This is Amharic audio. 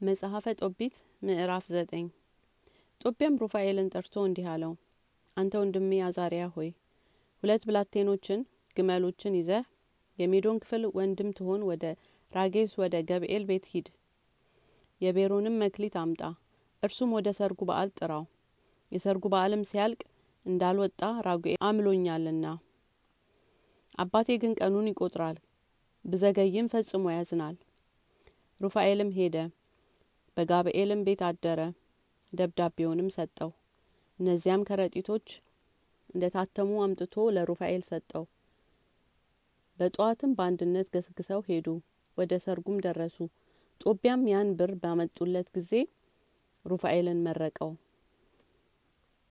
መጽሐፈ ጦቢት ምዕራፍ ዘጠኝ። ጦቢያም ሩፋኤልን ጠርቶ እንዲህ አለው አንተ ወንድሜ አዛሪያ ሆይ ሁለት ብላቴኖችን ግመሎችን ይዘህ የሜዶን ክፍል ወንድም ትሆን ወደ ራጌስ ወደ ገብኤል ቤት ሂድ። የቤሮንም መክሊት አምጣ እርሱም ወደ ሰርጉ በዓል ጥራው። የሰርጉ በዓልም ሲያልቅ እንዳልወጣ ራጉኤል አምሎኛልና። አባቴ ግን ቀኑን ይቆጥራል ብዘገይም ፈጽሞ ያዝናል። ሩፋኤልም ሄደ በጋብኤልም ቤት አደረ ደብዳቤውንም ሰጠው። እነዚያም ከረጢቶች እንደ ታተሙ አምጥቶ ለሩፋኤል ሰጠው። በጠዋትም በአንድነት ገስግሰው ሄዱ ወደ ሰርጉም ደረሱ። ጦቢያም ያን ብር ባመጡለት ጊዜ ሩፋኤልን መረቀው